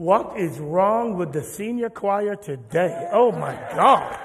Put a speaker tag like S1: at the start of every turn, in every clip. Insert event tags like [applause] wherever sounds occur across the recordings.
S1: What is wrong with the senior choir today? Oh my God.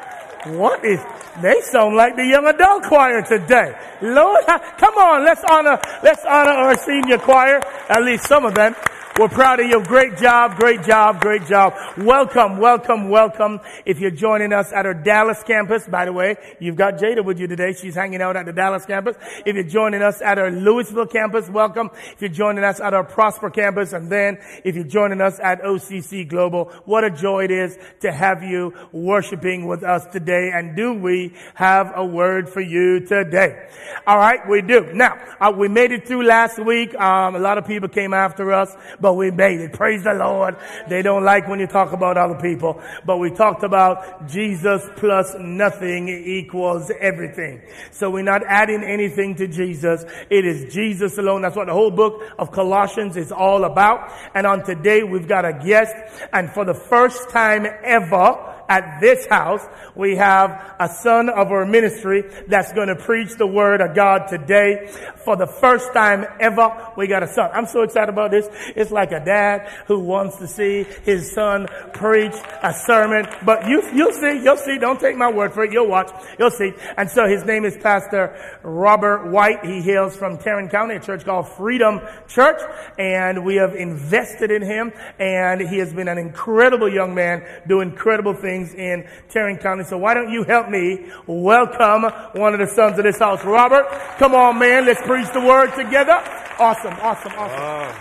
S1: What is, they sound like the young adult choir today. Lord, come on, let's honor, let's honor our senior choir, at least some of them. We're proud of you. Great job, great job, great job. Welcome, welcome, welcome. If you're joining us at our Dallas campus, by the way, you've got Jada with you today. She's hanging out at the Dallas campus. If you're joining us at our Lewisville campus, welcome. If you're joining us at our Prosper campus, and then if you're joining us at OCC Global, what a joy it is to have you worshiping with us today. And do we have a word for you today? All right, we do. Now, uh, we made it through last week. Um, a lot of people came after us but we made it. Praise the Lord. They don't like when you talk about other people, but we talked about Jesus plus nothing equals everything. So we're not adding anything to Jesus. It is Jesus alone. That's what the whole book of Colossians is all about. And on today, we've got a guest and for the first time ever, at this house, we have a son of our ministry that's going to preach the word of God today. For the first time ever, we got a son. I'm so excited about this. It's like a dad who wants to see his son preach a sermon. But you, you'll see, you'll see. Don't take my word for it. You'll watch. You'll see. And so his name is Pastor Robert White. He hails from Tarrant County, a church called Freedom Church. And we have invested in him. And he has been an incredible young man doing incredible things things in Tarrant County. So why don't you help me welcome one of the sons of this house, Robert? Come on, man. Let's preach the word together. Awesome, awesome, awesome. Uh,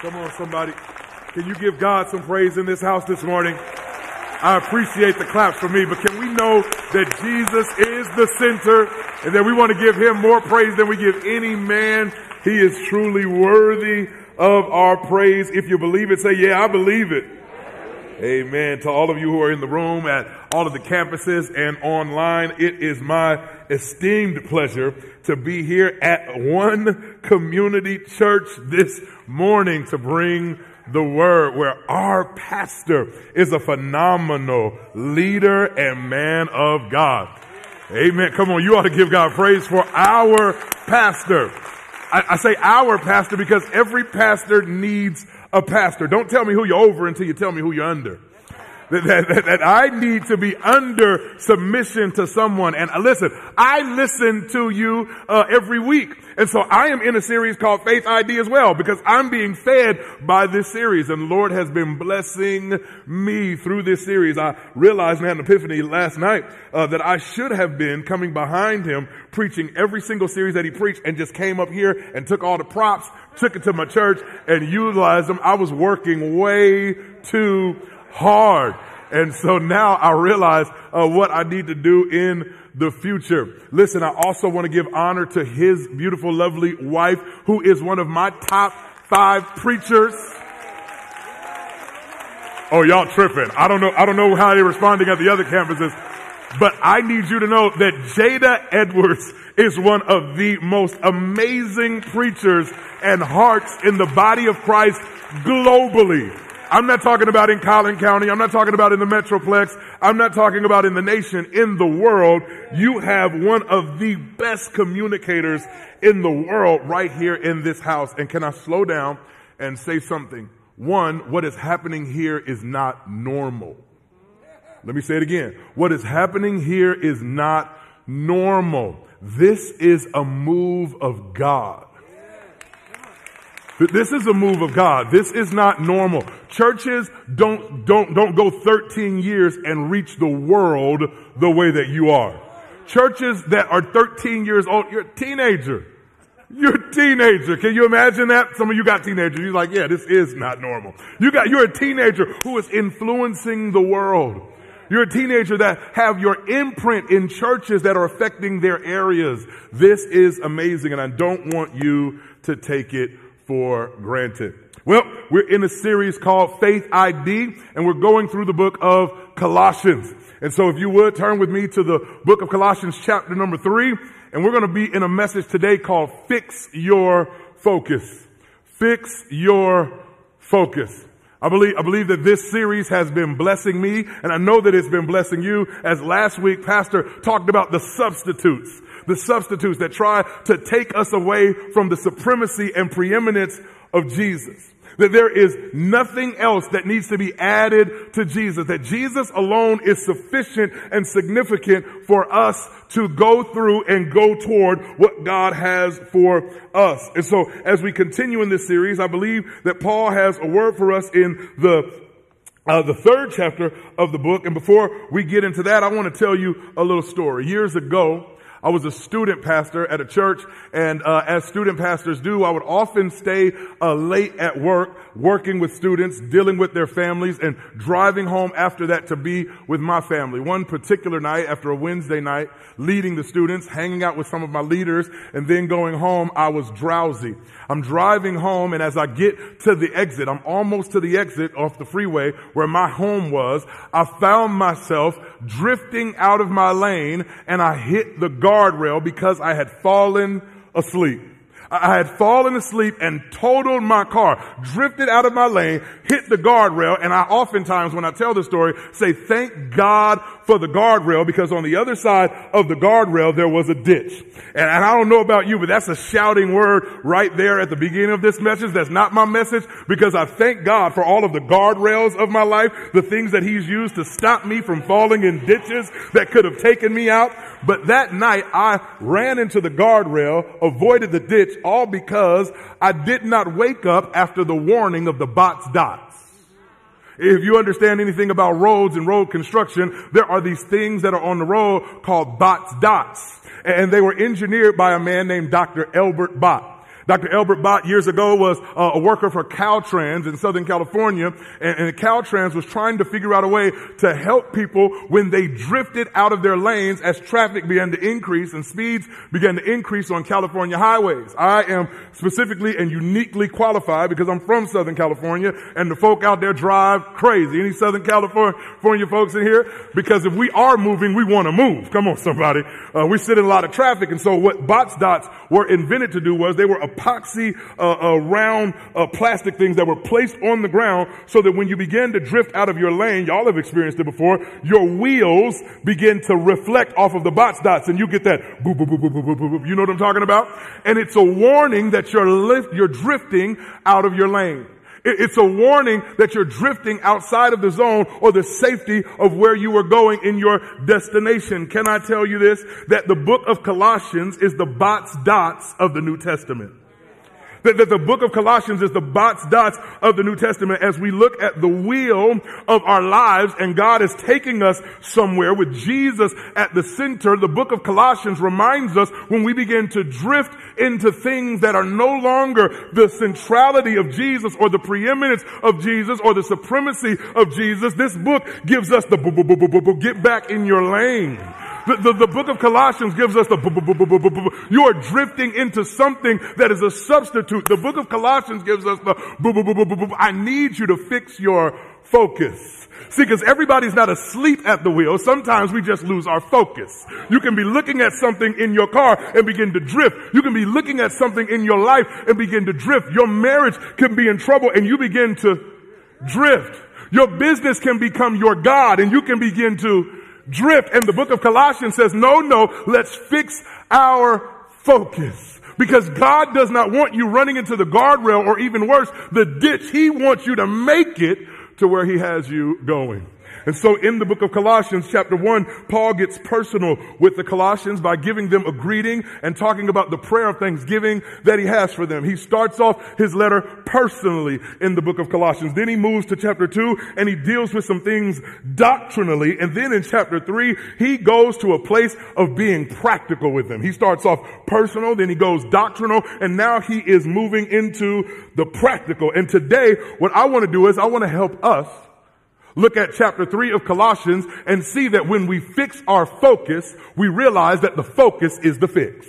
S2: come on, somebody. Can you give God some praise in this house this morning? I appreciate the claps for me, but can we know that Jesus is the center and that we want to give him more praise than we give any man? He is truly worthy of our praise. If you believe it, say, yeah, I believe it. Amen. To all of you who are in the room at all of the campuses and online, it is my esteemed pleasure to be here at One Community Church this morning to bring the word where our pastor is a phenomenal leader and man of God. Amen. Come on. You ought to give God praise for our pastor. I, I say our pastor because every pastor needs a pastor. Don't tell me who you're over until you tell me who you're under. That, that, that, I need to be under submission to someone. And uh, listen, I listen to you uh, every week. And so I am in a series called Faith ID as well because I'm being fed by this series and Lord has been blessing me through this series. I realized and had an epiphany last night uh, that I should have been coming behind him preaching every single series that he preached and just came up here and took all the props, took it to my church and utilized them. I was working way too hard. And so now I realize uh, what I need to do in the future. Listen, I also want to give honor to his beautiful, lovely wife, who is one of my top five preachers. Oh, y'all tripping. I don't know. I don't know how they're responding at the other campuses, but I need you to know that Jada Edwards is one of the most amazing preachers and hearts in the body of Christ globally. I'm not talking about in Collin County. I'm not talking about in the Metroplex. I'm not talking about in the nation, in the world. You have one of the best communicators in the world right here in this house. And can I slow down and say something? One, what is happening here is not normal. Let me say it again. What is happening here is not normal. This is a move of God. This is a move of God. This is not normal. Churches don't, don't, don't go 13 years and reach the world the way that you are. Churches that are 13 years old, you're a teenager. You're a teenager. Can you imagine that? Some of you got teenagers. You're like, yeah, this is not normal. You got, you're a teenager who is influencing the world. You're a teenager that have your imprint in churches that are affecting their areas. This is amazing and I don't want you to take it for granted. Well, we're in a series called Faith ID and we're going through the book of Colossians. And so if you would turn with me to the book of Colossians chapter number three, and we're going to be in a message today called Fix Your Focus. Fix Your Focus. I believe, I believe that this series has been blessing me, and I know that it's been blessing you as last week Pastor talked about the substitutes the substitutes that try to take us away from the supremacy and preeminence of Jesus. That there is nothing else that needs to be added to Jesus. That Jesus alone is sufficient and significant for us to go through and go toward what God has for us. And so as we continue in this series, I believe that Paul has a word for us in the uh, the third chapter of the book. And before we get into that, I want to tell you a little story. Years ago, I was a student pastor at a church, and uh, as student pastors do, I would often stay uh, late at work, working with students, dealing with their families, and driving home after that to be with my family. One particular night, after a Wednesday night, leading the students, hanging out with some of my leaders, and then going home, I was drowsy. I'm driving home, and as I get to the exit, I'm almost to the exit off the freeway where my home was. I found myself drifting out of my lane, and I hit the guardrail because I had fallen asleep. I had fallen asleep and totaled my car, drifted out of my lane, hit the guardrail, and I oftentimes, when I tell the story, say, thank God for the guardrail because on the other side of the guardrail there was a ditch. And, I don't know about you, but that's a shouting word right there at the beginning of this message. That's not my message because I thank God for all of the guardrails of my life, the things that He's used to stop me from falling in ditches that could have taken me out. But that night I ran into the guardrail, avoided the ditch, all because I did not wake up after the warning of the Botts' dots. If you understand anything about roads and road construction, there are these things that are on the road called Botts' dots. And they were engineered by a man named Dr. Elbert Botts. Dr. Elbert Botts years ago was uh, a worker for Caltrans in Southern California, and, and Caltrans was trying to figure out a way to help people when they drifted out of their lanes as traffic began to increase and speeds began to increase on California highways. I am specifically and uniquely qualified because I'm from Southern California, and the folk out there drive crazy. Any Southern California folks in here? Because if we are moving, we want to move. Come on, somebody. Uh, we sit in a lot of traffic, and so what Botts' dots were invented to do was they were epoxy uh, uh, round uh, plastic things that were placed on the ground so that when you begin to drift out of your lane, y'all have experienced it before, your wheels begin to reflect off of the Botts' dots and you get that boop, boop, boop, boop, boop, boop, boop. You know what I'm talking about? And it's a warning that you're lift, you're drifting out of your lane. It's a warning that you're drifting outside of the zone or the safety of where you are going in your destination. Can I tell you this? That the book of Colossians is the Botts' dots of the New Testament. That, that the book of Colossians is the Botts' dots of the New Testament as we look at the wheel of our lives and God is taking us somewhere with Jesus at the center. The book of Colossians reminds us when we begin to drift into things that are no longer the centrality of Jesus or the preeminence of Jesus or the supremacy of Jesus. This book gives us the get back in your lane. The, the, the book of Colossians gives us the you are drifting into something that is a substitute. The book of Colossians gives us the I need you to fix your focus. See, because everybody's not asleep at the wheel. Sometimes we just lose our focus. You can be looking at something in your car and begin to drift. You can be looking at something in your life and begin to drift. Your marriage can be in trouble and you begin to drift. Your business can become your God and you can begin to drift. And the book of Colossians says, no, no, let's fix our focus. Because God does not want you running into the guardrail or even worse, the ditch. He wants you to make it to where he has you going. And so in the book of Colossians chapter one, Paul gets personal with the Colossians by giving them a greeting and talking about the prayer of thanksgiving that he has for them. He starts off his letter personally in the book of Colossians. Then he moves to chapter two and he deals with some things doctrinally. And then in chapter three, he goes to a place of being practical with them. He starts off personal, then he goes doctrinal, and now he is moving into the practical. And today, what I want to do is I want to help us look at chapter 3 of Colossians and see that when we fix our focus, we realize that the focus is the fix.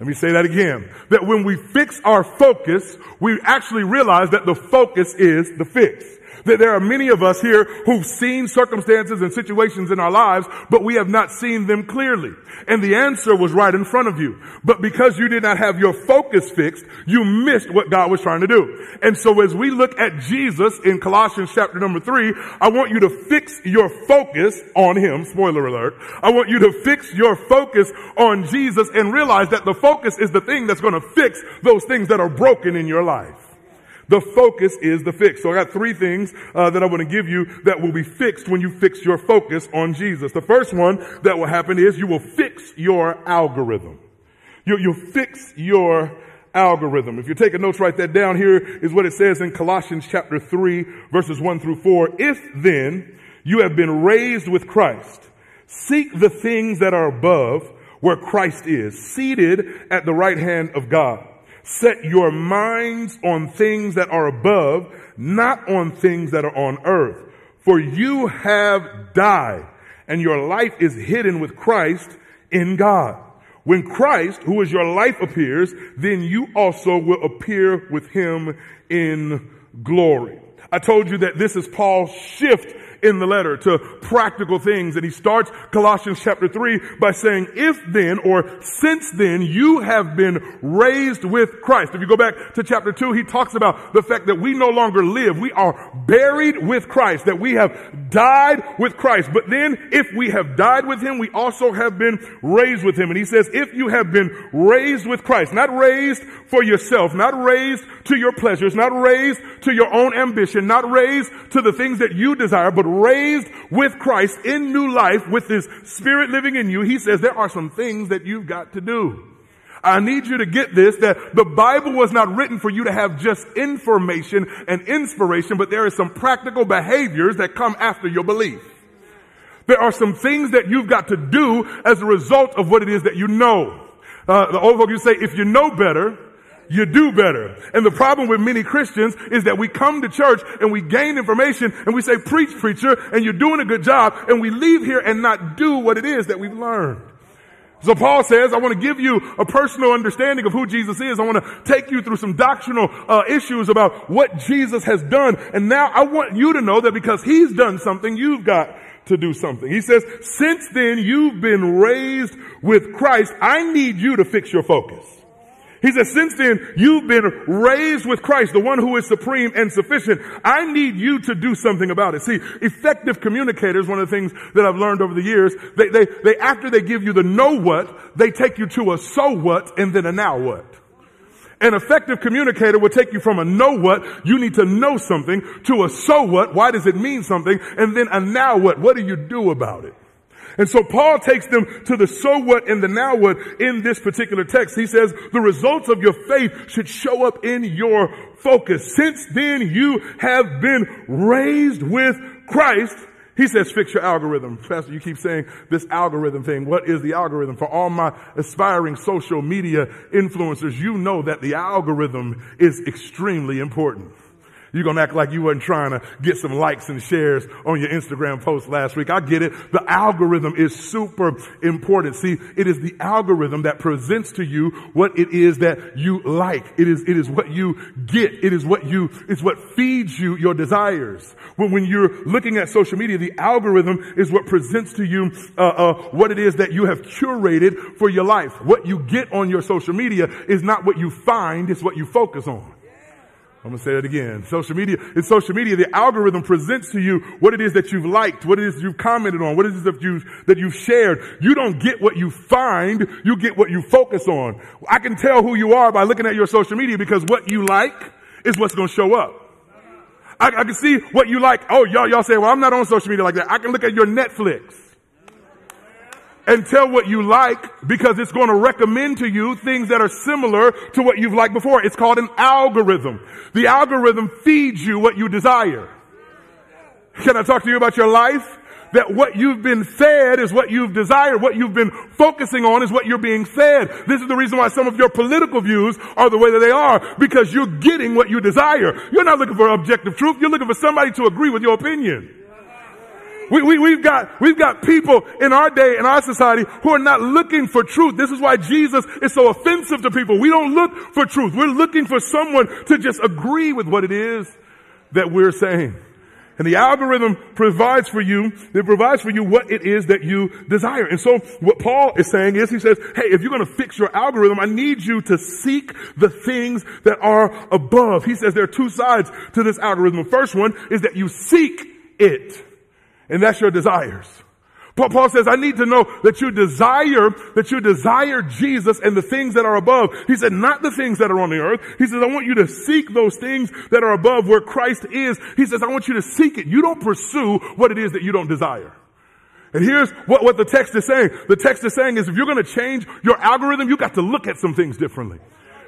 S2: Let me say that again. That when we fix our focus, we actually realize that the focus is the fix. That there are many of us here who've seen circumstances and situations in our lives, but we have not seen them clearly. And the answer was right in front of you. But because you did not have your focus fixed, you missed what God was trying to do. And so as we look at Jesus in Colossians chapter number three, I want you to fix your focus on Him. Spoiler alert. I want you to fix your focus on Jesus and realize that the focus is the thing that's going to fix those things that are broken in your life. The focus is the fix. So I got three things uh, that I want to give you that will be fixed when you fix your focus on Jesus. The first one that will happen is you will fix your algorithm. You, you'll fix your algorithm. If you're taking notes, write that down. Here is what it says in Colossians chapter 3, verses 1 through 4. If then you have been raised with Christ, seek the things that are above where Christ is, seated at the right hand of God. Set your minds on things that are above, not on things that are on earth. For you have died and your life is hidden with Christ in God. When Christ, who is your life appears, then you also will appear with him in glory. I told you that this is Paul's shift in the letter to practical things. And he starts Colossians chapter 3 by saying, if then or since then you have been raised with Christ. If you go back to chapter 2, he talks about the fact that we no longer live. We are buried with Christ, that we have died with Christ. But then if we have died with him, we also have been raised with him. And he says, if you have been raised with Christ, not raised for yourself, not raised to your pleasures, not raised to your own ambition, not raised to the things that you desire, but raised with Christ in new life with His Spirit living in you, He says there are some things that you've got to do. I need you to get this, that the Bible was not written for you to have just information and inspiration, but there are some practical behaviors that come after your belief. There are some things that you've got to do as a result of what it is that you know. Uh, the old folks say, if you know better, you do better. And the problem with many Christians is that we come to church and we gain information and we say, preach, preacher, and you're doing a good job, and we leave here and not do what it is that we've learned. So Paul says, I want to give you a personal understanding of who Jesus is. I want to take you through some doctrinal uh, issues about what Jesus has done. And now I want you to know that because he's done something, you've got to do something. He says, since then you've been raised with Christ. I need you to fix your focus. He says, since then, you've been raised with Christ, the one who is supreme and sufficient. I need you to do something about it. See, effective communicators, one of the things that I've learned over the years, they, they, they, after they give you the know what, they take you to a so what and then a now what. An effective communicator will take you from a know what, you need to know something, to a so what, why does it mean something, and then a now what, what do you do about it? And so Paul takes them to the so what and the now what in this particular text. He says the results of your faith should show up in your focus. Since then you have been raised with Christ. He says, fix your algorithm. Pastor, you keep saying this algorithm thing. What is the algorithm? For all my aspiring social media influencers, you know that the algorithm is extremely important. You're going to act like you weren't trying to get some likes and shares on your Instagram post last week. I get it. The algorithm is super important. See, it is the algorithm that presents to you what it is that you like. It is, it is what you get. It is what you, it's what feeds you your desires. When, when you're looking at social media, the algorithm is what presents to you, uh, uh, what it is that you have curated for your life. What you get on your social media is not what you find, it's what you focus on. I'm gonna say it again. Social media, in social media, the algorithm presents to you what it is that you've liked, what it is you've commented on, what it is that you've, that you've shared. You don't get what you find, you get what you focus on. I can tell who you are by looking at your social media because what you like is what's gonna show up. I, I can see what you like. Oh, y'all, y'all say, well, I'm not on social media like that. I can look at your Netflix and tell what you like because it's going to recommend to you things that are similar to what you've liked before. It's called an algorithm. The algorithm feeds you what you desire. Can I talk to you about your life? That what you've been fed is what you've desired. What you've been focusing on is what you're being fed. This is the reason why some of your political views are the way that they are because you're getting what you desire. You're not looking for objective truth. You're looking for somebody to agree with your opinion. We, we, we've got, we've got people in our day, in our society, who are not looking for truth. This is why Jesus is so offensive to people. We don't look for truth. We're looking for someone to just agree with what it is that we're saying. And the algorithm provides for you, it provides for you what it is that you desire. And so what Paul is saying is he says, hey, if you're going to fix your algorithm, I need you to seek the things that are above. He says there are two sides to this algorithm. The first one is that you seek it. And that's your desires. Paul says, I need to know that you desire, that you desire Jesus and the things that are above. He said, not the things that are on the earth. He says, I want you to seek those things that are above where Christ is. He says, I want you to seek it. You don't pursue what it is that you don't desire. And here's what, what the text is saying. The text is saying is if you're going to change your algorithm, you got to look at some things differently.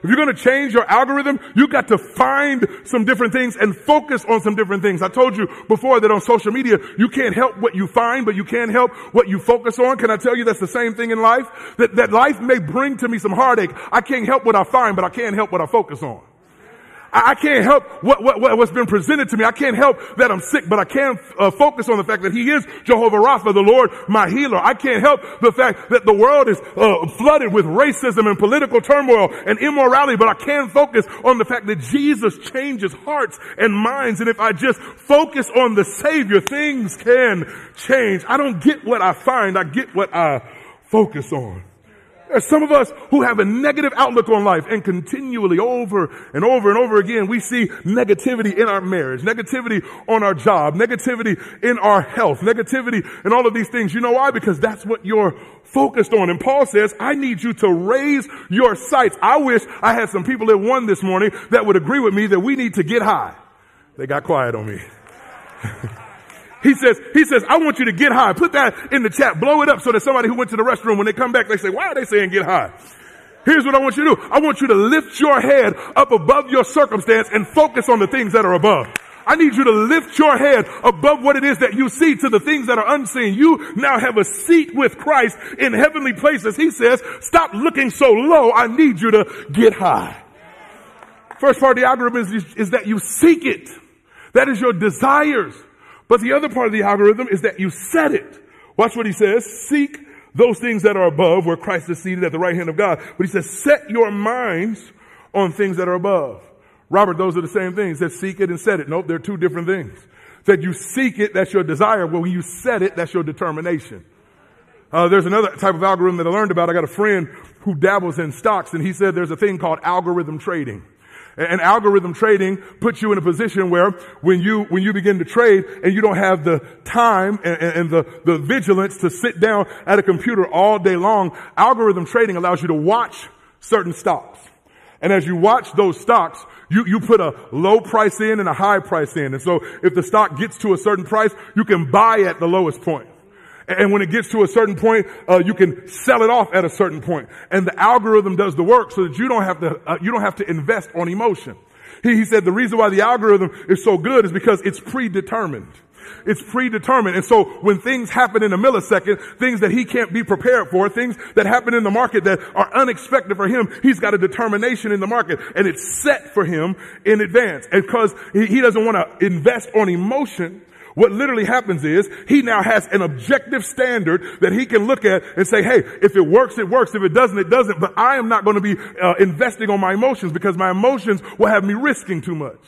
S2: If you're going to change your algorithm, you got to find some different things and focus on some different things. I told you before that on social media, you can't help what you find, but you can help what you focus on. Can I tell you that's the same thing in life? That, that life may bring to me some heartache. I can't help what I find, but I can't help what I focus on. I can't help what, what, what's been presented to me. I can't help that I'm sick, but I can uh, focus on the fact that He is Jehovah Rapha, the Lord, my healer. I can't help the fact that the world is uh, flooded with racism and political turmoil and immorality, but I can focus on the fact that Jesus changes hearts and minds. And if I just focus on the Savior, things can change. I don't get what I find. I get what I focus on. There's some of us who have a negative outlook on life and continually over and over and over again, we see negativity in our marriage, negativity on our job, negativity in our health, negativity in all of these things. You know why? Because that's what you're focused on. And Paul says, I need you to raise your sights. I wish I had some people that won this morning that would agree with me that we need to get high. They got quiet on me. [laughs] He says, he says, I want you to get high. Put that in the chat. Blow it up so that somebody who went to the restroom, when they come back, they say, why are they saying get high? Here's what I want you to do. I want you to lift your head up above your circumstance and focus on the things that are above. I need you to lift your head above what it is that you see to the things that are unseen. You now have a seat with Christ in heavenly places. He says, stop looking so low. I need you to get high. First part of the algorithm is, is that you seek it. That is your desires. But the other part of the algorithm is that you set it. Watch what he says. Seek those things that are above where Christ is seated at the right hand of God. But he says, set your minds on things that are above. Robert, those are the same things. That seek it and set it. Nope, they're two different things. That you seek it, that's your desire. Well, when you set it, that's your determination. Uh, there's another type of algorithm that I learned about. I got a friend who dabbles in stocks and he said there's a thing called algorithm trading. And algorithm trading puts you in a position where when you, when you begin to trade and you don't have the time and, and, the, the vigilance to sit down at a computer all day long, algorithm trading allows you to watch certain stocks. And as you watch those stocks, you, you put a low price in and a high price in. And so if the stock gets to a certain price, you can buy at the lowest point. And when it gets to a certain point, uh, you can sell it off at a certain point. And the algorithm does the work so that you don't have to, uh, you don't have to invest on emotion. He, he said the reason why the algorithm is so good is because it's predetermined. It's predetermined. And so when things happen in a millisecond, things that he can't be prepared for, things that happen in the market that are unexpected for him, he's got a determination in the market and it's set for him in advance. And because he doesn't want to invest on emotion, what literally happens is he now has an objective standard that he can look at and say, hey, if it works, it works. If it doesn't, it doesn't. But I am not going to be uh, investing on my emotions because my emotions will have me risking too much.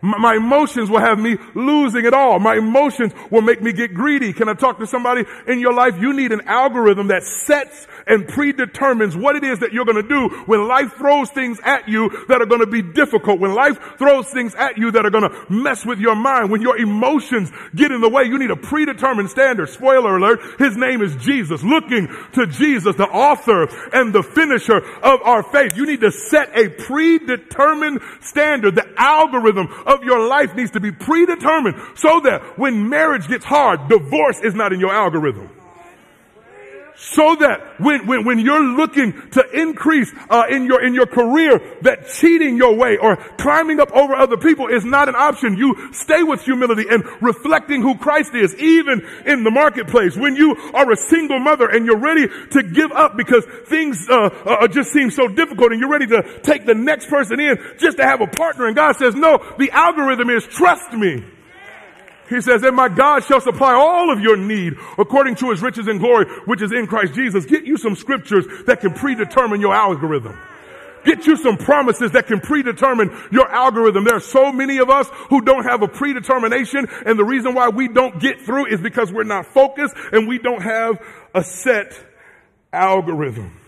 S2: My emotions will have me losing it all. My emotions will make me get greedy. Can I talk to somebody in your life? You need an algorithm that sets and predetermines what it is that you're going to do when life throws things at you that are going to be difficult. When life throws things at you that are going to mess with your mind. When your emotions get in the way, you need a predetermined standard. Spoiler alert. His name is Jesus. Looking to Jesus, the author and the finisher of our faith. You need to set a predetermined standard. The algorithm of your life needs to be predetermined so that when marriage gets hard, divorce is not in your algorithm so that when, when, when you're looking to increase uh, in your in your career that cheating your way or climbing up over other people is not an option. You stay with humility and reflecting who christ is even in the marketplace. When you are a single mother and you're ready to give up because things uh, uh, just seem so difficult and you're ready to take the next person in just to have a partner and god says no the algorithm is trust me he says, and my God shall supply all of your need according to his riches and glory, which is in Christ Jesus. Get you some scriptures that can predetermine your algorithm. Get you some promises that can predetermine your algorithm. There are so many of us who don't have a predetermination and the reason why we don't get through is because we're not focused and we don't have a set algorithm.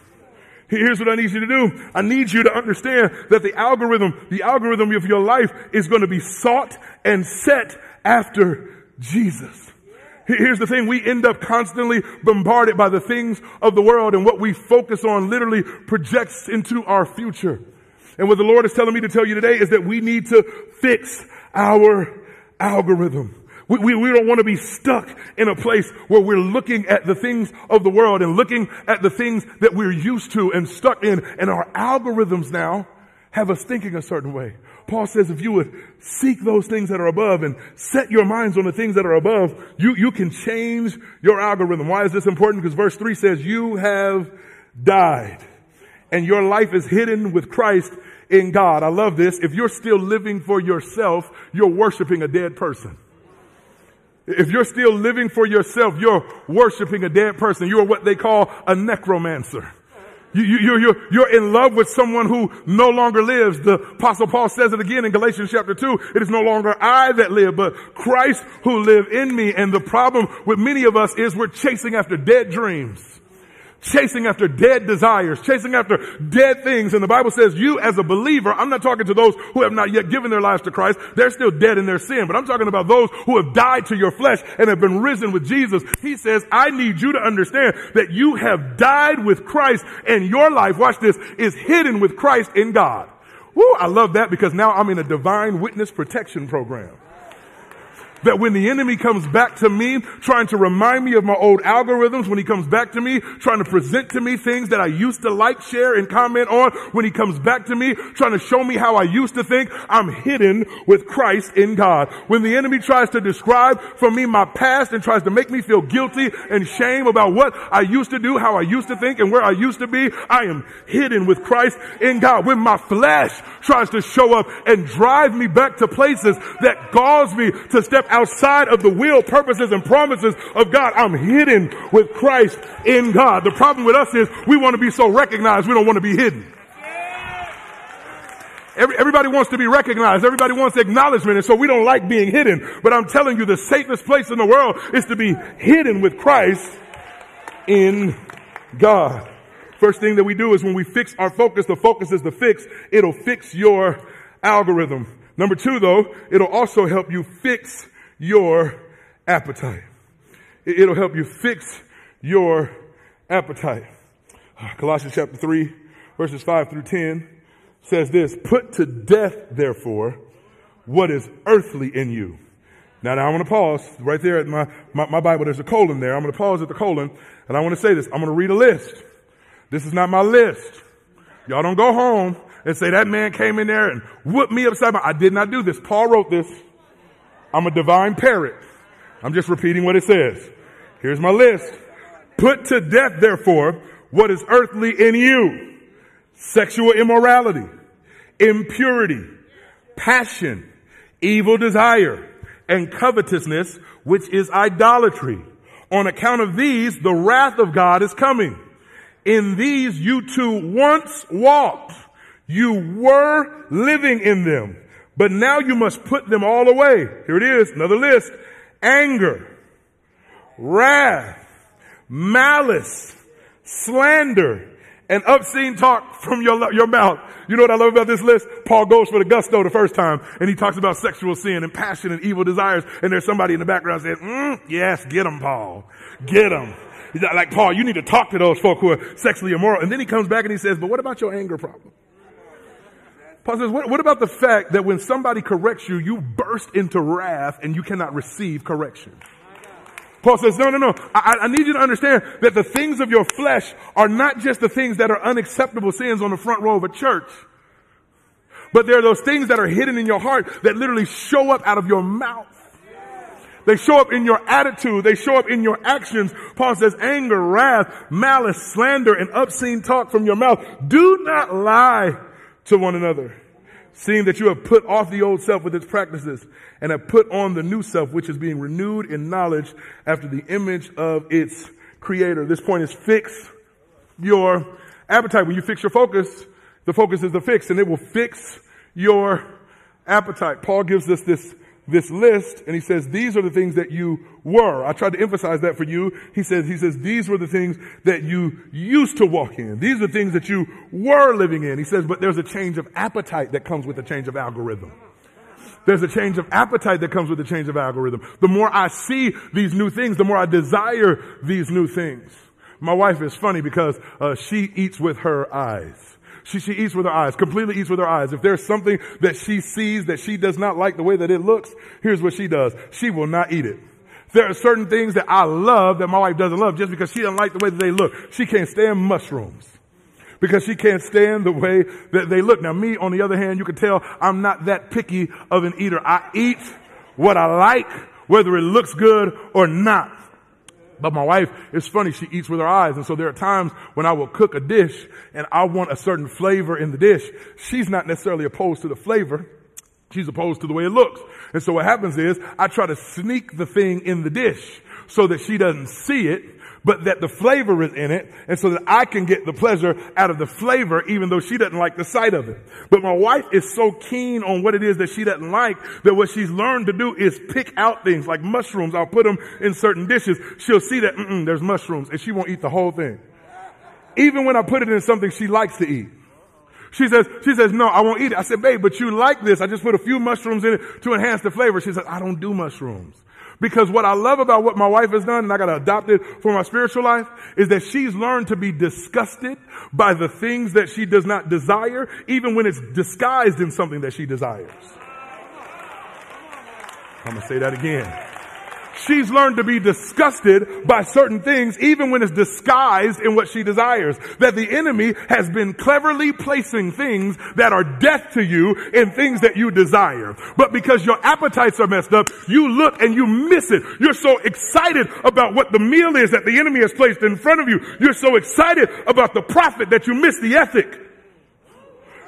S2: Here's what I need you to do. I need you to understand that the algorithm, the algorithm of your life is going to be sought and set after Jesus. Here's the thing. We end up constantly bombarded by the things of the world and what we focus on literally projects into our future. And what the Lord is telling me to tell you today is that we need to fix our algorithm. We, we, we, don't want to be stuck in a place where we're looking at the things of the world and looking at the things that we're used to and stuck in. And our algorithms now have us thinking a certain way. Paul says if you would seek those things that are above and set your minds on the things that are above, you, you can change your algorithm. Why is this important? Because verse three says you have died and your life is hidden with Christ in God. I love this. If you're still living for yourself, you're worshiping a dead person. If you're still living for yourself, you're worshiping a dead person. You are what they call a necromancer. You, you, you're, you're in love with someone who no longer lives. The apostle Paul says it again in Galatians chapter 2. It is no longer I that live, but Christ who live in me. And the problem with many of us is we're chasing after dead dreams chasing after dead desires, chasing after dead things. And the Bible says you as a believer, I'm not talking to those who have not yet given their lives to Christ. They're still dead in their sin, but I'm talking about those who have died to your flesh and have been risen with Jesus. He says, I need you to understand that you have died with Christ and your life, watch this, is hidden with Christ in God. Woo, I love that because now I'm in a divine witness protection program that when the enemy comes back to me, trying to remind me of my old algorithms, when he comes back to me, trying to present to me things that I used to like, share, and comment on, when he comes back to me, trying to show me how I used to think, I'm hidden with Christ in God. When the enemy tries to describe for me my past and tries to make me feel guilty and shame about what I used to do, how I used to think, and where I used to be, I am hidden with Christ in God. When my flesh tries to show up and drive me back to places that cause me to step outside of the will, purposes, and promises of God. I'm hidden with Christ in God. The problem with us is we want to be so recognized, we don't want to be hidden. Every, everybody wants to be recognized. Everybody wants acknowledgement. And so we don't like being hidden. But I'm telling you, the safest place in the world is to be hidden with Christ in God. First thing that we do is when we fix our focus, the focus is the fix. It'll fix your algorithm. Number two, though, it'll also help you fix your appetite. It'll help you fix your appetite. Uh, Colossians chapter 3, verses 5 through 10 says this Put to death, therefore, what is earthly in you. Now, now I want to pause right there at my, my, my Bible. There's a colon there. I'm going to pause at the colon, and I want to say this. I'm going to read a list. This is not my list. Y'all don't go home and say that man came in there and whooped me upside my. I did not do this. Paul wrote this. I'm a divine parrot. I'm just repeating what it says. Here's my list. Put to death, therefore, what is earthly in you. Sexual immorality, impurity, passion, evil desire, and covetousness, which is idolatry. On account of these, the wrath of God is coming. In these you too once walked. You were living in them. But now you must put them all away. Here it is, another list. Anger, wrath, malice, slander, and obscene talk from your, your mouth. You know what I love about this list? Paul goes for the gusto the first time and he talks about sexual sin and passion and evil desires. And there's somebody in the background saying, mm, yes, get them, Paul. Get them. Like, Paul, you need to talk to those folk who are sexually immoral. And then he comes back and he says, but what about your anger problem? Paul says, what, what, about the fact that when somebody corrects you, you burst into wrath and you cannot receive correction? Paul says, no, no, no. I, I, need you to understand that the things of your flesh are not just the things that are unacceptable sins on the front row of a church, but there are those things that are hidden in your heart that literally show up out of your mouth. They show up in your attitude. They show up in your actions. Paul says anger, wrath, malice, slander, and obscene talk from your mouth. Do not lie to one another, seeing that you have put off the old self with its practices and have put on the new self, which is being renewed in knowledge after the image of its creator. This point is fix your appetite. When you fix your focus, the focus is the fix and it will fix your appetite. Paul gives us this this list and he says, these are the things that you were. I tried to emphasize that for you. He says, he says, these were the things that you used to walk in. These are the things that you were living in. He says, but there's a change of appetite that comes with a change of algorithm. There's a change of appetite that comes with a change of algorithm. The more I see these new things, the more I desire these new things. My wife is funny because uh, she eats with her eyes. She, she eats with her eyes, completely eats with her eyes. If there's something that she sees that she does not like the way that it looks, here's what she does. She will not eat it. There are certain things that I love that my wife doesn't love just because she doesn't like the way that they look. She can't stand mushrooms because she can't stand the way that they look. Now me, on the other hand, you can tell I'm not that picky of an eater. I eat what I like, whether it looks good or not. But my wife is funny. She eats with her eyes. And so there are times when I will cook a dish and I want a certain flavor in the dish. She's not necessarily opposed to the flavor. She's opposed to the way it looks. And so what happens is I try to sneak the thing in the dish so that she doesn't see it but that the flavor is in it and so that I can get the pleasure out of the flavor even though she doesn't like the sight of it. But my wife is so keen on what it is that she doesn't like that what she's learned to do is pick out things like mushrooms. I'll put them in certain dishes. She'll see that there's mushrooms and she won't eat the whole thing. Even when I put it in something she likes to eat. She says, she says, no, I won't eat it. I said, babe, but you like this. I just put a few mushrooms in it to enhance the flavor. She says, I don't do mushrooms. Because what I love about what my wife has done, and I got to adopt it for my spiritual life, is that she's learned to be disgusted by the things that she does not desire, even when it's disguised in something that she desires. I'm going to say that again. She's learned to be disgusted by certain things, even when it's disguised in what she desires. That the enemy has been cleverly placing things that are death to you in things that you desire. But because your appetites are messed up, you look and you miss it. You're so excited about what the meal is that the enemy has placed in front of you. You're so excited about the profit that you miss the ethic.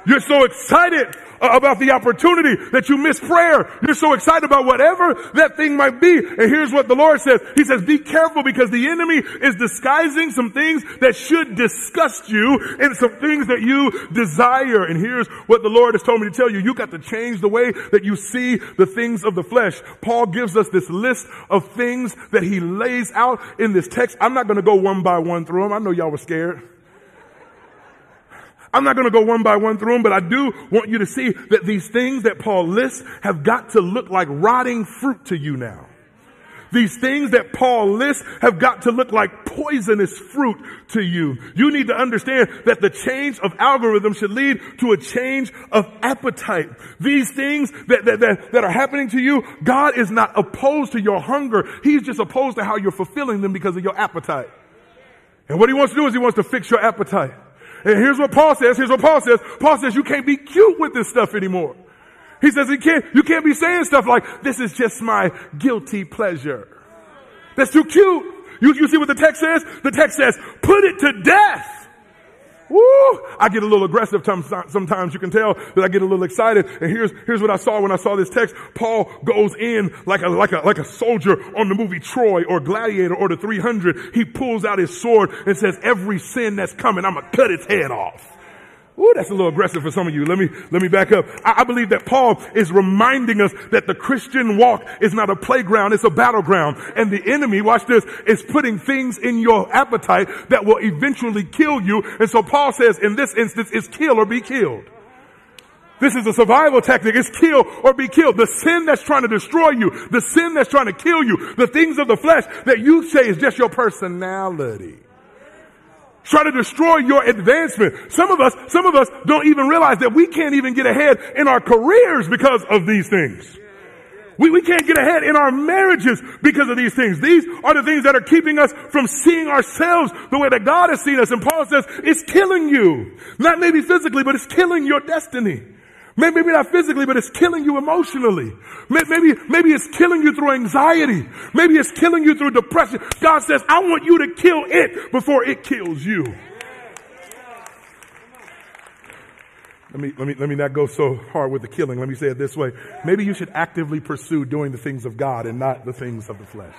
S2: You're so excited uh, about the opportunity that you miss prayer. You're so excited about whatever that thing might be. And here's what the Lord says. He says, be careful because the enemy is disguising some things that should disgust you and some things that you desire. And here's what the Lord has told me to tell you. You got to change the way that you see the things of the flesh. Paul gives us this list of things that he lays out in this text. I'm not going to go one by one through them. I know y'all were scared. I'm not going to go one by one through them, but I do want you to see that these things that Paul lists have got to look like rotting fruit to you now. These things that Paul lists have got to look like poisonous fruit to you. You need to understand that the change of algorithm should lead to a change of appetite. These things that, that, that, that are happening to you, God is not opposed to your hunger. He's just opposed to how you're fulfilling them because of your appetite. And what he wants to do is he wants to fix your appetite. And here's what Paul says. Here's what Paul says. Paul says you can't be cute with this stuff anymore. He says you can't, you can't be saying stuff like, this is just my guilty pleasure. That's too cute. You, you see what the text says? The text says, put it to death. Woo! I get a little aggressive sometimes. You can tell that I get a little excited. And here's, here's what I saw when I saw this text. Paul goes in like a, like a, like a soldier on the movie Troy or Gladiator or the 300. He pulls out his sword and says, every sin that's coming, I'm going to cut its head off. Ooh, that's a little aggressive for some of you. Let me, let me back up. I, I, believe that Paul is reminding us that the Christian walk is not a playground, it's a battleground. And the enemy, watch this, is putting things in your appetite that will eventually kill you. And so Paul says in this instance, it's kill or be killed. This is a survival tactic. It's kill or be killed. The sin that's trying to destroy you, the sin that's trying to kill you, the things of the flesh that you say is just your personality try to destroy your advancement. Some of us, some of us don't even realize that we can't even get ahead in our careers because of these things. We, we can't get ahead in our marriages because of these things. These are the things that are keeping us from seeing ourselves the way that God has seen us. And Paul says, it's killing you. Not maybe physically, but it's killing your destiny. Maybe, maybe not physically, but it's killing you emotionally. Maybe, maybe it's killing you through anxiety. Maybe it's killing you through depression. God says, I want you to kill it before it kills you. Let me, let me, let me not go so hard with the killing. Let me say it this way. Maybe you should actively pursue doing the things of God and not the things of the flesh.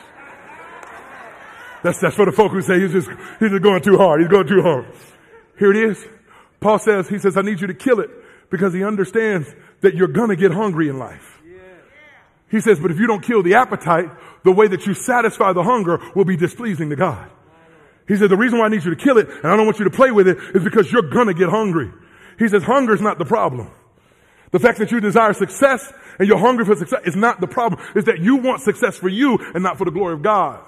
S2: That's, that's for the folk who say he's just, he's just going too hard. He's going too hard. Here it is. Paul says, he says, I need you to kill it because he understands that you're gonna get hungry in life. He says, but if you don't kill the appetite, the way that you satisfy the hunger will be displeasing to God. He said, the reason why I need you to kill it and I don't want you to play with it is because you're gonna get hungry. He says, hunger is not the problem. The fact that you desire success and you're hungry for success is not the problem. It's that you want success for you and not for the glory of God.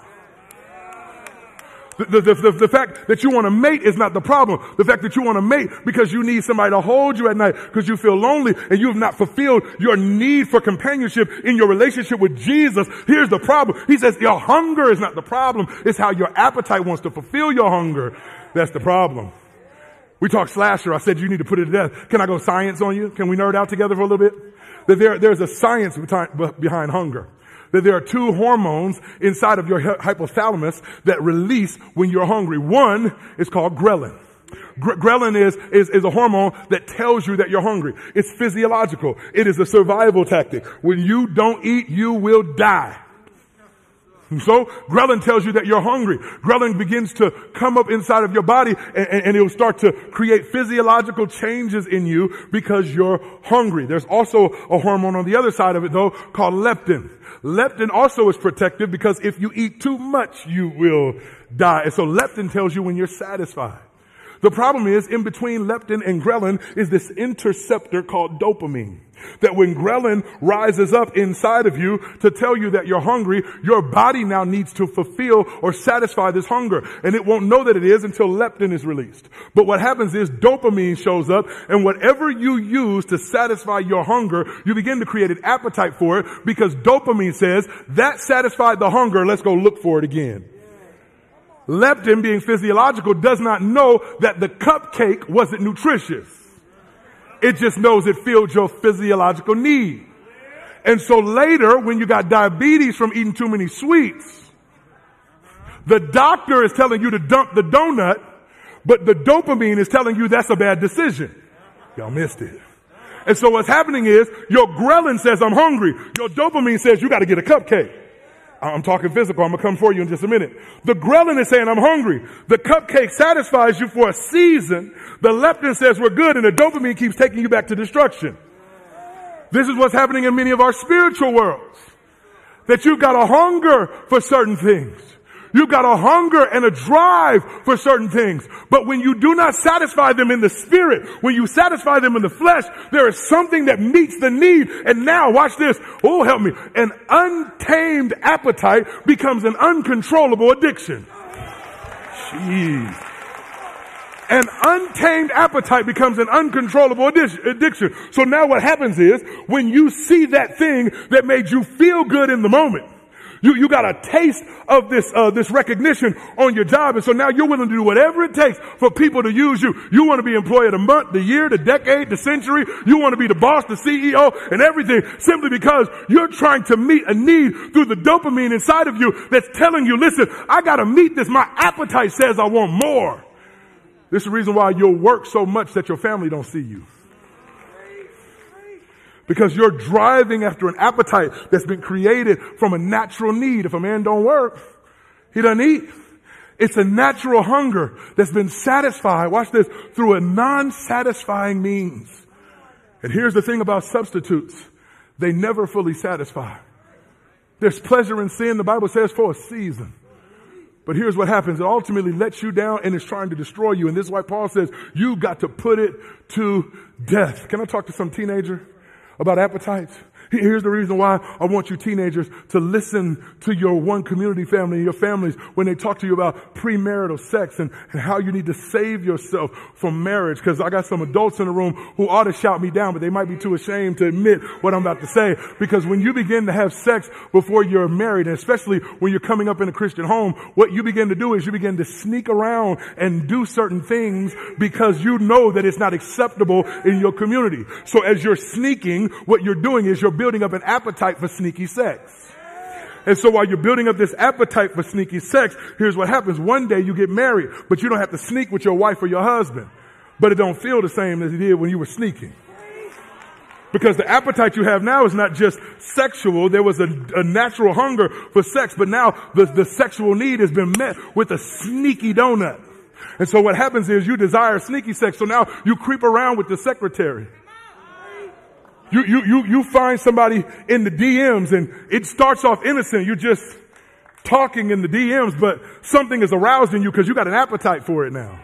S2: The, the, the, the, fact that you want to mate is not the problem. The fact that you want to mate because you need somebody to hold you at night because you feel lonely and you have not fulfilled your need for companionship in your relationship with Jesus. Here's the problem. He says your hunger is not the problem. It's how your appetite wants to fulfill your hunger. That's the problem. We talked slasher. I said you need to put it to death. Can I go science on you? Can we nerd out together for a little bit? That there, there's a science behind hunger that there are two hormones inside of your hypothalamus that release when you're hungry. One is called ghrelin. Ghrelin is, is, is a hormone that tells you that you're hungry. It's physiological. It is a survival tactic. When you don't eat, you will die. So ghrelin tells you that you're hungry. Ghrelin begins to come up inside of your body and, and, and, it'll start to create physiological changes in you because you're hungry. There's also a hormone on the other side of it though called leptin. Leptin also is protective because if you eat too much, you will die. And so leptin tells you when you're satisfied. The problem is in between leptin and ghrelin is this interceptor called dopamine. That when ghrelin rises up inside of you to tell you that you're hungry, your body now needs to fulfill or satisfy this hunger. And it won't know that it is until leptin is released. But what happens is dopamine shows up and whatever you use to satisfy your hunger, you begin to create an appetite for it because dopamine says that satisfied the hunger. Let's go look for it again. Leptin being physiological does not know that the cupcake wasn't nutritious. It just knows it filled your physiological need. And so later, when you got diabetes from eating too many sweets, the doctor is telling you to dump the donut, but the dopamine is telling you that's a bad decision. Y'all missed it. And so what's happening is your ghrelin says, I'm hungry. Your dopamine says you got to get a cupcake. I'm talking physical. I'm going to come for you in just a minute. The ghrelin is saying, I'm hungry. The cupcake satisfies you for a season. The leptin says we're good and the dopamine keeps taking you back to destruction. This is what's happening in many of our spiritual worlds. That you've got a hunger for certain things. You've got a hunger and a drive for certain things. But when you do not satisfy them in the spirit, when you satisfy them in the flesh, there is something that meets the need. And now watch this. Oh, help me. An untamed appetite becomes an uncontrollable addiction. Jeez. An untamed appetite becomes an uncontrollable addiction. So now what happens is when you see that thing that made you feel good in the moment, you, you got a taste of this, uh, this recognition on your job. And so now you're willing to do whatever it takes for people to use you. You want to be employee of the month, the year, the decade, the century. You want to be the boss, the CEO and everything simply because you're trying to meet a need through the dopamine inside of you that's telling you, listen, I got to meet this. My appetite says I want more. This is the reason why you'll work so much that your family don't see you because you're driving after an appetite that's been created from a natural need. If a man don't work, he doesn't eat. It's a natural hunger that's been satisfied, watch this, through a non-satisfying means. And here's the thing about substitutes. They never fully satisfy. There's pleasure in sin, the Bible says, for a season. But here's what happens. It ultimately lets you down and is trying to destroy you. And this is why Paul says, you got to put it to death. Can I talk to some teenager? About appetites. Here's the reason why I want you teenagers to listen to your one community family and your families when they talk to you about premarital sex and, and how you need to save yourself from marriage. Cause I got some adults in the room who ought to shout me down, but they might be too ashamed to admit what I'm about to say. Because when you begin to have sex before you're married, and especially when you're coming up in a Christian home, what you begin to do is you begin to sneak around and do certain things because you know that it's not acceptable in your community. So as you're sneaking, what you're doing is you're building up an appetite for sneaky sex. And so while you're building up this appetite for sneaky sex, here's what happens. One day you get married, but you don't have to sneak with your wife or your husband. But it don't feel the same as it did when you were sneaking. Because the appetite you have now is not just sexual. There was a, a natural hunger for sex, but now the, the sexual need has been met with a sneaky donut. And so what happens is you desire sneaky sex. So now you creep around with the secretary. You, you, you, you find somebody in the DMs and it starts off innocent. You're just talking in the DMs, but something is aroused in you because you got an appetite for it now.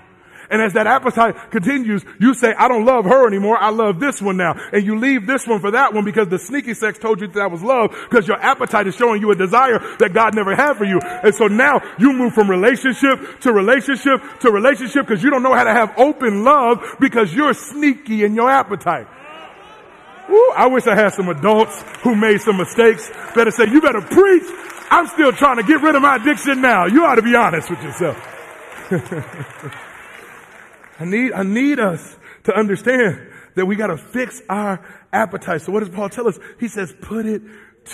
S2: And as that appetite continues, you say, I don't love her anymore. I love this one now. And you leave this one for that one because the sneaky sex told you that, that was love because your appetite is showing you a desire that God never had for you. And so now you move from relationship to relationship to relationship because you don't know how to have open love because you're sneaky in your appetite. I wish I had some adults who made some mistakes better say, you better preach. I'm still trying to get rid of my addiction now. You ought to be honest with yourself. [laughs] I need, I need us to understand that we got to fix our appetite. So what does Paul tell us? He says, put it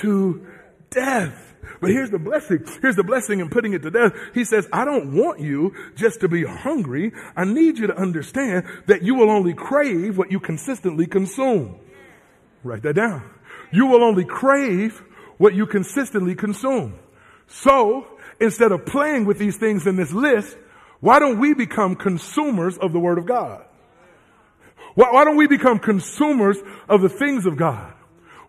S2: to death. But here's the blessing. Here's the blessing in putting it to death. He says, I don't want you just to be hungry. I need you to understand that you will only crave what you consistently consume. Write that down. You will only crave what you consistently consume. So instead of playing with these things in this list, why don't we become consumers of the Word of God? Why, why don't we become consumers of the things of God?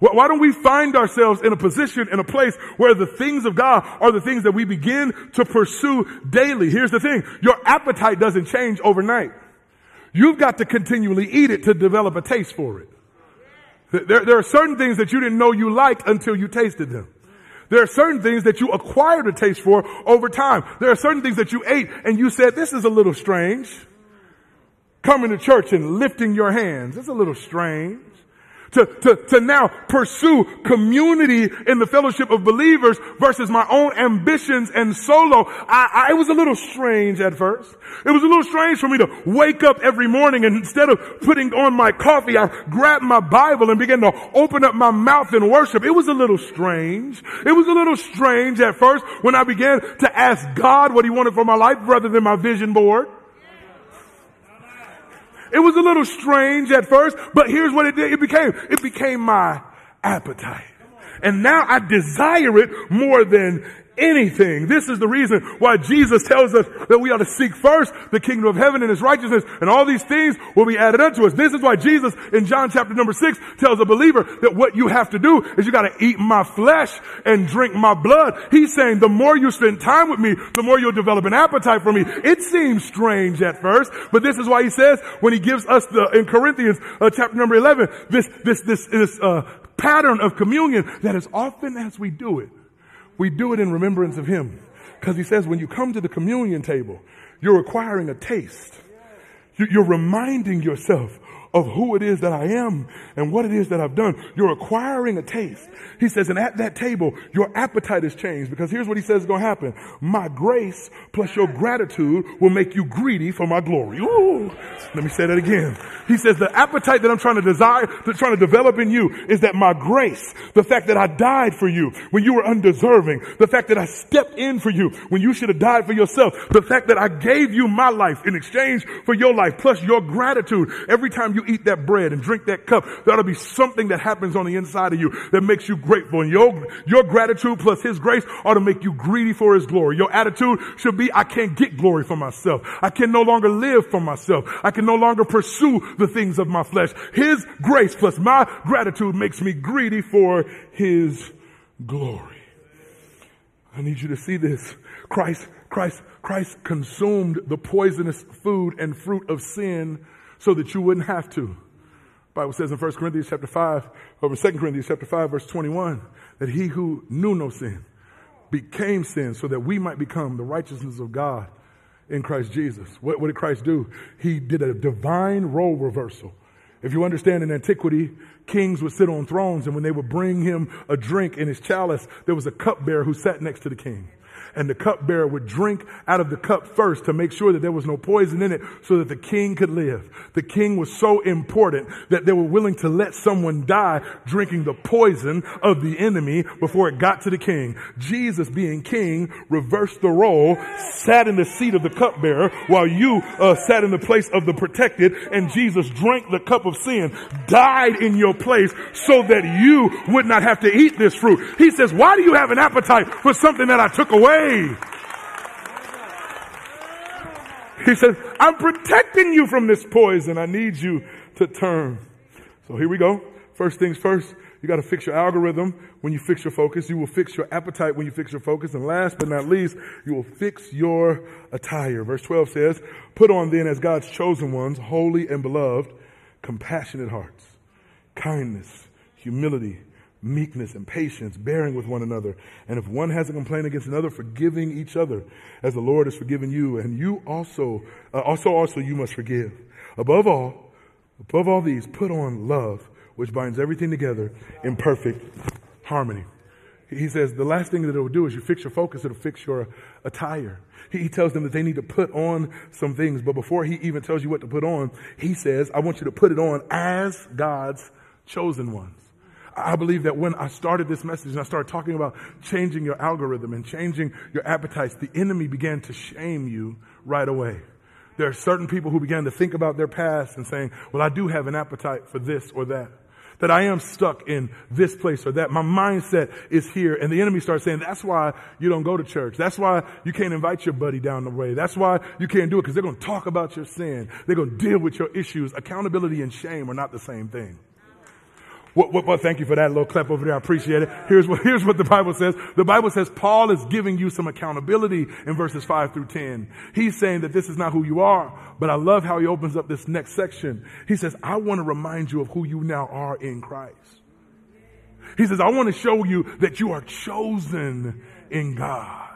S2: Why, why don't we find ourselves in a position, in a place where the things of God are the things that we begin to pursue daily? Here's the thing. Your appetite doesn't change overnight. You've got to continually eat it to develop a taste for it. There, there are certain things that you didn't know you liked until you tasted them. There are certain things that you acquired a taste for over time. There are certain things that you ate and you said, this is a little strange. Coming to church and lifting your hands. It's a little strange to, to, to now pursue community in the fellowship of believers versus my own ambitions and solo. I, I, it was a little strange at first. It was a little strange for me to wake up every morning and instead of putting on my coffee, I grabbed my Bible and began to open up my mouth and worship. It was a little strange. It was a little strange at first when I began to ask God what he wanted for my life rather than my vision board. It was a little strange at first, but here's what it did. It became, it became my appetite. And now I desire it more than anything. This is the reason why Jesus tells us that we ought to seek first the kingdom of heaven and his righteousness and all these things will be added unto us. This is why Jesus in John chapter number six tells a believer that what you have to do is you got to eat my flesh and drink my blood. He's saying the more you spend time with me, the more you'll develop an appetite for me. It seems strange at first, but this is why he says when he gives us the, in Corinthians uh, chapter number 11, this, this, this, this, uh, pattern of communion that as often as we do it, we do it in remembrance of him. Because he says when you come to the communion table, you're acquiring a taste. You're reminding yourself of who it is that I am and what it is that I've done. You're acquiring a taste. He says, and at that table, your appetite has changed because here's what he says is going to happen. My grace plus your gratitude will make you greedy for my glory. Ooh. Let me say that again. He says the appetite that I'm trying to desire, to trying to develop in you is that my grace, the fact that I died for you when you were undeserving, the fact that I stepped in for you when you should have died for yourself, the fact that I gave you my life in exchange for your life, plus your gratitude. Every time you eat that bread and drink that cup, to be something that happens on the inside of you that makes you grateful. And your, your gratitude plus his grace ought to make you greedy for his glory. Your attitude should be, I can't get glory for myself. I can no longer live for myself. I can no longer pursue the things of my flesh. His grace plus my gratitude makes me greedy for his glory. I need you to see this. Christ, Christ, Christ consumed the poisonous food and fruit of sin so that you wouldn't have to. The Bible says in 1 Corinthians chapter 5, over 2 Corinthians chapter 5 verse 21, that he who knew no sin became sin so that we might become the righteousness of God in Christ Jesus. What, what did Christ do? He did a divine role reversal. If you understand in antiquity, kings would sit on thrones and when they would bring him a drink in his chalice, there was a cupbearer who sat next to the king and the cupbearer would drink out of the cup first to make sure that there was no poison in it so that the king could live. The king was so important that they were willing to let someone die drinking the poison of the enemy before it got to the king. Jesus being king reversed the role, sat in the seat of the cupbearer while you uh, sat in the place of the protected and Jesus drank the cup of sin, died in your place so that you would not have to eat this fruit. He says, why do you have an appetite for something that I took away? He says, I'm protecting you from this poison. I need you to turn. So here we go. First things first, You got to fix your algorithm when you fix your focus. You will fix your appetite when you fix your focus. And last but not least, you will fix your attire. Verse 12 says, put on then as God's chosen ones, holy and beloved, compassionate hearts, kindness, humility, meekness and patience, bearing with one another. And if one has a complaint against another, forgiving each other as the Lord has forgiven you. And you also, uh, also, also you must forgive. Above all, above all these, put on love, which binds everything together in perfect harmony. He says the last thing that it will do is you fix your focus, it'll fix your attire. He, tells them that they need to put on some things, but before he even tells you what to put on, he says, I want you to put it on as God's chosen ones. I believe that when I started this message and I started talking about changing your algorithm and changing your appetites, the enemy began to shame you right away. There are certain people who began to think about their past and saying, well, I do have an appetite for this or that. That I am stuck in this place or that. My mindset is here. And the enemy starts saying, that's why you don't go to church. That's why you can't invite your buddy down the way. That's why you can't do it because they're going to talk about your sin. They're going to deal with your issues. Accountability and shame are not the same thing. What, what, what, thank you for that little clap over there. I appreciate it. Here's what, [laughs] here's what the Bible says. The Bible says Paul is giving you some accountability in verses 5 through 10. He's saying that this is not who you are, but I love how he opens up this next section. He says, I want to remind you of who you now are in Christ. He says, I want to show you that you are chosen in God.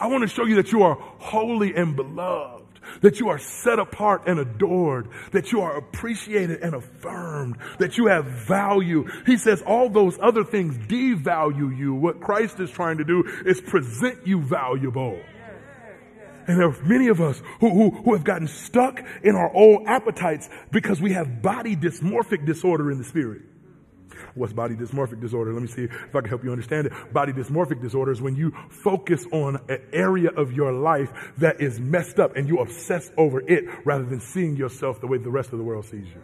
S2: I want to show you that you are holy and beloved that you are set apart and adored, that you are appreciated and affirmed, that you have value. He says all those other things devalue you. What Christ is trying to do is present you valuable. And there are many of us who, who, who have gotten stuck in our old appetites because we have body dysmorphic disorder in the spirit. What's body dysmorphic disorder? Let me see if I can help you understand it. Body dysmorphic disorder is when you focus on an area of your life that is messed up and you obsess over it rather than seeing yourself the way the rest of the world sees you.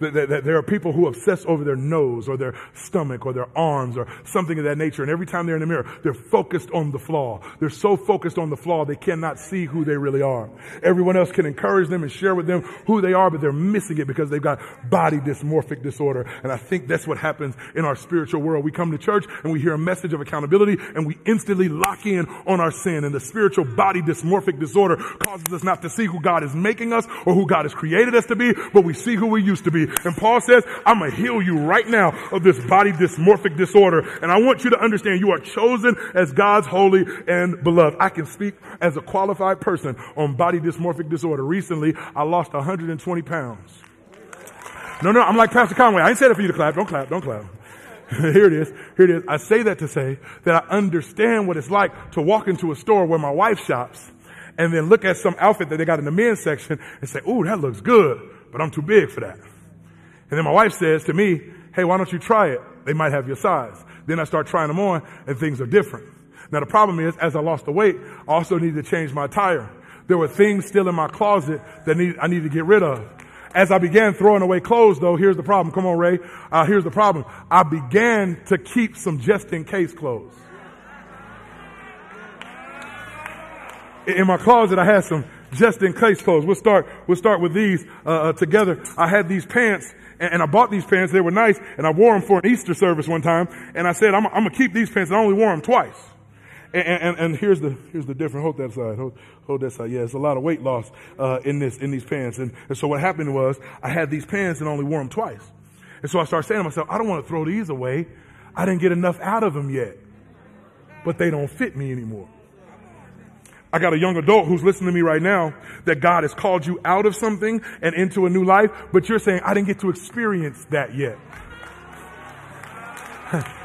S2: There are people who obsess over their nose or their stomach or their arms or something of that nature. And every time they're in the mirror, they're focused on the flaw. They're so focused on the flaw, they cannot see who they really are. Everyone else can encourage them and share with them who they are, but they're missing it because they've got body dysmorphic disorder. And I think that's what happens in our spiritual world. We come to church and we hear a message of accountability and we instantly lock in on our sin. And the spiritual body dysmorphic disorder causes us not to see who God is making us or who God has created us to be, but we see who we used to be. And Paul says, I'm going to heal you right now of this body dysmorphic disorder. And I want you to understand you are chosen as God's holy and beloved. I can speak as a qualified person on body dysmorphic disorder. Recently, I lost 120 pounds. No, no, I'm like Pastor Conway. I ain't said it for you to clap. Don't clap. Don't clap. [laughs] Here it is. Here it is. I say that to say that I understand what it's like to walk into a store where my wife shops and then look at some outfit that they got in the men's section and say, "Ooh, that looks good," but I'm too big for that. And then my wife says to me, hey, why don't you try it? They might have your size. Then I start trying them on and things are different. Now the problem is, as I lost the weight, I also needed to change my attire. There were things still in my closet that need, I needed to get rid of. As I began throwing away clothes though, here's the problem. Come on, Ray. Uh, here's the problem. I began to keep some just in case clothes. In my closet, I had some just in case clothes. We'll start, we'll start with these, uh, uh together. I had these pants and, and, I bought these pants. They were nice and I wore them for an Easter service one time. And I said, I'm, I'm gonna keep these pants. And I only wore them twice. And, and, and, here's the here's the difference. Hold that side. Hold, hold that side. Yeah, it's a lot of weight loss uh, in this in these pants. And, and so what happened was I had these pants and only wore them twice. And so I started saying to myself, I don't want to throw these away. I didn't get enough out of them yet, but they don't fit me anymore. I got a young adult who's listening to me right now that God has called you out of something and into a new life, but you're saying, I didn't get to experience that yet. [laughs]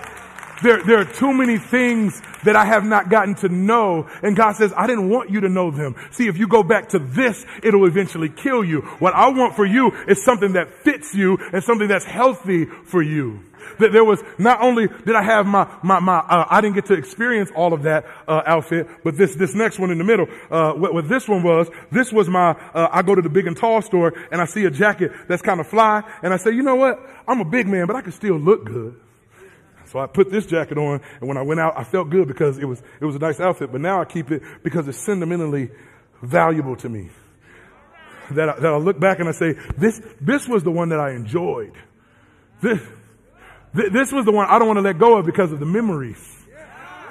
S2: there, there are too many things that I have not gotten to know. And God says, I didn't want you to know them. See, if you go back to this, it'll eventually kill you. What I want for you is something that fits you and something that's healthy for you that there was not only did I have my my my uh, I didn't get to experience all of that uh, outfit, but this this next one in the middle, uh, what, what this one was, this was my uh, I go to the big and tall store and I see a jacket that's kind of fly, and I say, you know what, I'm a big man, but I can still look good. So I put this jacket on, and when I went out, I felt good because it was it was a nice outfit. But now I keep it because it's sentimentally valuable to me. That I, that I look back and I say, this this was the one that I enjoyed. This Th- this was the one I don't want to let go of because of the memories.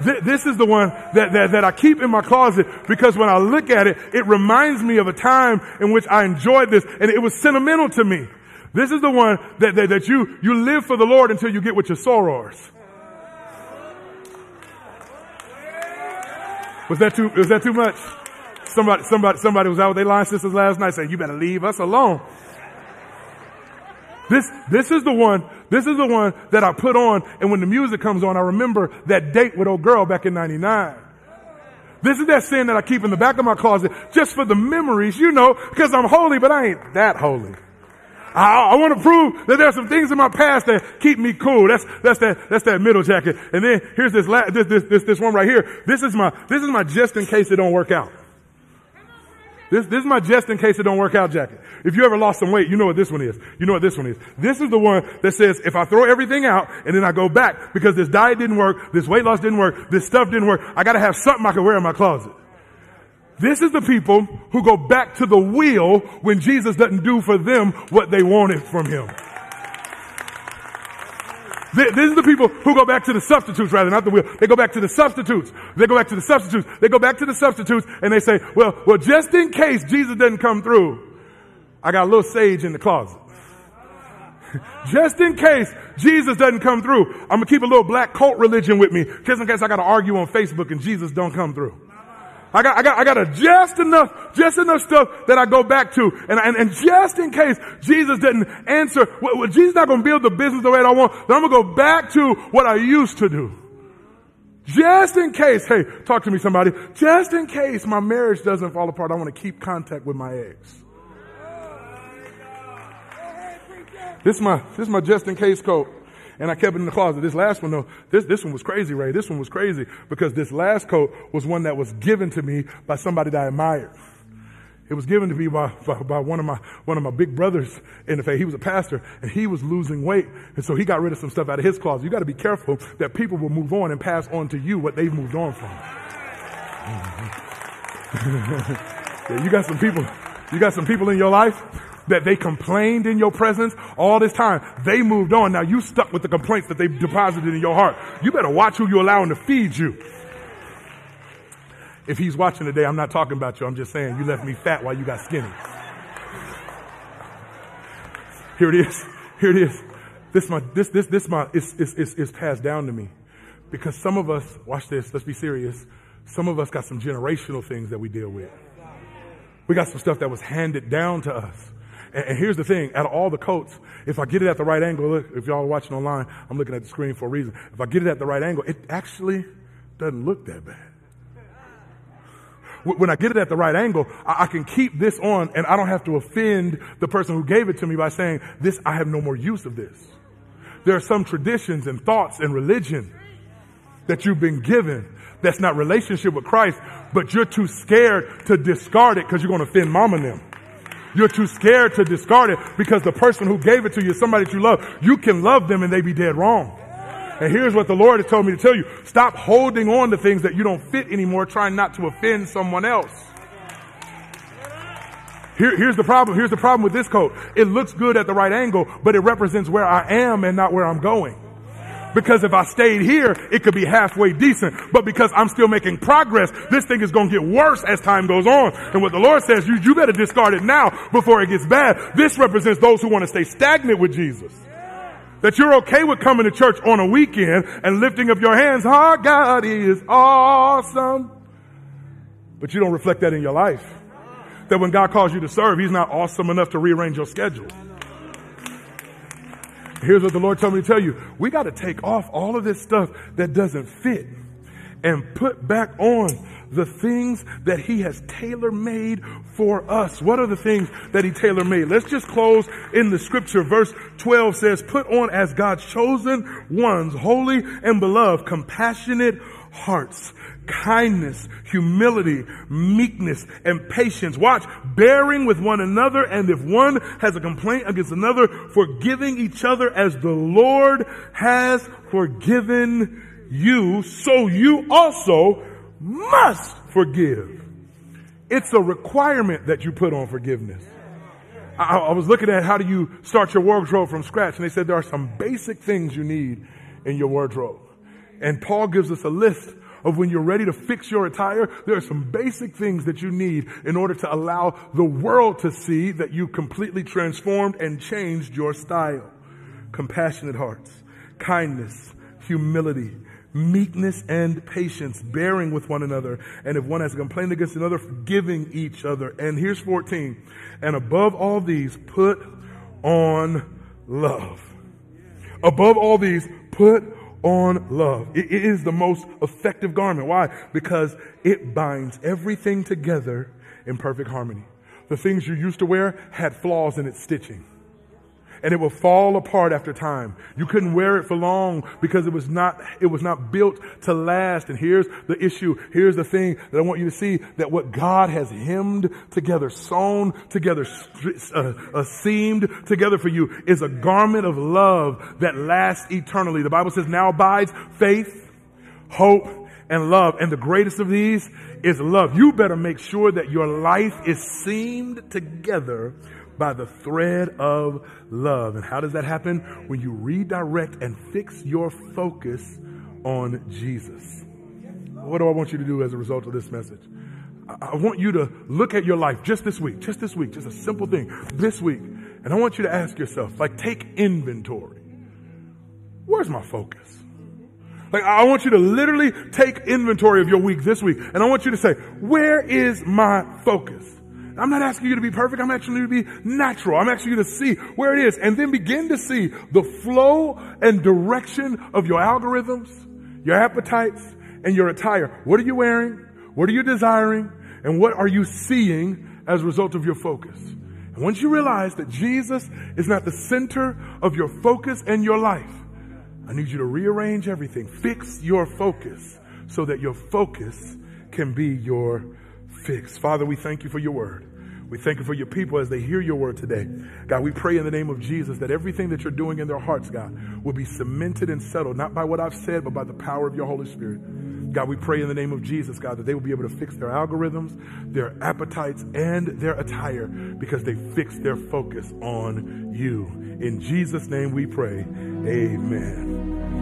S2: Th- this is the one that, that, that I keep in my closet because when I look at it, it reminds me of a time in which I enjoyed this and it was sentimental to me. This is the one that, that, that you, you live for the Lord until you get with your sorors. Was that too, was that too much? Somebody, somebody, somebody was out with their line sisters last night saying, you better leave us alone. This, this is the one, this is the one that I put on. And when the music comes on, I remember that date with old girl back in 99. This is that sin that I keep in the back of my closet just for the memories, you know, because I'm holy, but I ain't that holy. I, I want to prove that there's some things in my past that keep me cool. That's, that's that, that's that middle jacket. And then here's this, la- this, this, this, this one right here. This is my, this is my just in case it don't work out. This, this is my just in case it don't work out jacket. If you ever lost some weight, you know what this one is. You know what this one is. This is the one that says, if I throw everything out and then I go back because this diet didn't work, this weight loss didn't work, this stuff didn't work, I gotta have something I can wear in my closet. This is the people who go back to the wheel when Jesus doesn't do for them what they wanted from him. This is the people who go back to the substitutes rather, not the wheel. They go back to the substitutes. They go back to the substitutes. They go back to the substitutes and they say, well, well, just in case Jesus doesn't come through, I got a little sage in the closet. [laughs] just in case Jesus doesn't come through, I'm gonna keep a little black cult religion with me, just in case I gotta argue on Facebook and Jesus don't come through. I got, I got, I got a just enough, just enough stuff that I go back to. And, and, and just in case Jesus didn't answer, well, Jesus not going to build the business the way that I want, then I'm going to go back to what I used to do. Just in case, hey, talk to me somebody. Just in case my marriage doesn't fall apart, I want to keep contact with my ex. This is my, this is my just in case coat and I kept it in the closet. This last one though, this, this one was crazy, Ray. This one was crazy because this last coat was one that was given to me by somebody that I admired. It was given to me by, by, by, one of my, one of my big brothers in the faith. He was a pastor and he was losing weight. And so he got rid of some stuff out of his closet. You got to be careful that people will move on and pass on to you what they've moved on from. [laughs] yeah, you got some people, you got some people in your life that they complained in your presence all this time. They moved on. Now you stuck with the complaints that they deposited in your heart. You better watch who you're allowing to feed you. If he's watching today, I'm not talking about you. I'm just saying you left me fat while you got skinny. Here it is. Here it is. This my, this, this, this my, is is is, it's passed down to me. Because some of us, watch this, let's be serious. Some of us got some generational things that we deal with. We got some stuff that was handed down to us. And, here's the thing, out of all the coats, if I get it at the right angle, look, if y'all are watching online, I'm looking at the screen for a reason. If I get it at the right angle, it actually doesn't look that bad. When I get it at the right angle, I can keep this on and I don't have to offend the person who gave it to me by saying, this, I have no more use of this. There are some traditions and thoughts and religion that you've been given that's not relationship with Christ, but you're too scared to discard it because you're going to offend mom and them. You're too scared to discard it because the person who gave it to you is somebody that you love. You can love them and they be dead wrong. And here's what the Lord has told me to tell you. Stop holding on to things that you don't fit anymore, trying not to offend someone else. Here, here's the problem. Here's the problem with this coat. It looks good at the right angle, but it represents where I am and not where I'm going. Because if I stayed here, it could be halfway decent. But because I'm still making progress, this thing is going to get worse as time goes on. And what the Lord says, you, you better discard it now before it gets bad. This represents those who want to stay stagnant with Jesus. That you're okay with coming to church on a weekend and lifting up your hands. Our God is awesome. But you don't reflect that in your life. That when God calls you to serve, He's not awesome enough to rearrange your schedule. Here's what the Lord told me to tell you. We got to take off all of this stuff that doesn't fit and put back on the things that he has tailor made for us. What are the things that he tailor made? Let's just close in the scripture. Verse 12 says, put on as God's chosen ones, holy and beloved, compassionate hearts, kindness, humility, meekness, and patience. Watch, bearing with one another, and if one has a complaint against another, forgiving each other as the Lord has forgiven you, so you also must forgive. It's a requirement that you put on forgiveness. I, I was looking at how do you start your wardrobe from scratch, and they said there are some basic things you need in your wardrobe. And Paul gives us a list of when you're ready to fix your attire, there are some basic things that you need in order to allow the world to see that you completely transformed and changed your style. Compassionate hearts, kindness, humility, meekness and patience, bearing with one another. And if one has complained against another, forgiving each other. And here's 14. And above all these, put on love. Above all these, put on love. It is the most effective garment. Why? Because it binds everything together in perfect harmony. The things you used to wear had flaws in its stitching and it will fall apart after time. You couldn't wear it for long because it was not, it was not built to last. And here's the issue. Here's the thing that I want you to see that what God has hemmed together, sewn together, uh, uh, seamed together for you is a garment of love that lasts eternally. The Bible says now abides faith, hope, and love. And the greatest of these is love. You better make sure that your life is seamed together by the thread of love. And how does that happen? When you redirect and fix your focus on Jesus. What do I want you to do as a result of this message? I want you to look at your life just this week, just this week, just a simple thing, this week. And I want you to ask yourself, like, take inventory. Where's my focus? Like, I want you to literally take inventory of your week this week. And I want you to say, where is my focus? I'm not asking you to be perfect. I'm asking you to be natural. I'm asking you to see where it is and then begin to see the flow and direction of your algorithms, your appetites, and your attire. What are you wearing? What are you desiring? And what are you seeing as a result of your focus? And once you realize that Jesus is not the center of your focus and your life, I need you to rearrange everything. Fix your focus so that your focus can be your fix. Father, we thank you for your word. We thank you for your people as they hear your word today. God, we pray in the name of Jesus that everything that you're doing in their hearts, God, will be cemented and settled, not by what I've said, but by the power of your Holy Spirit. God, we pray in the name of Jesus, God, that they will be able to fix their algorithms, their appetites, and their attire because they fixed their focus on you. In Jesus' name we pray. Amen.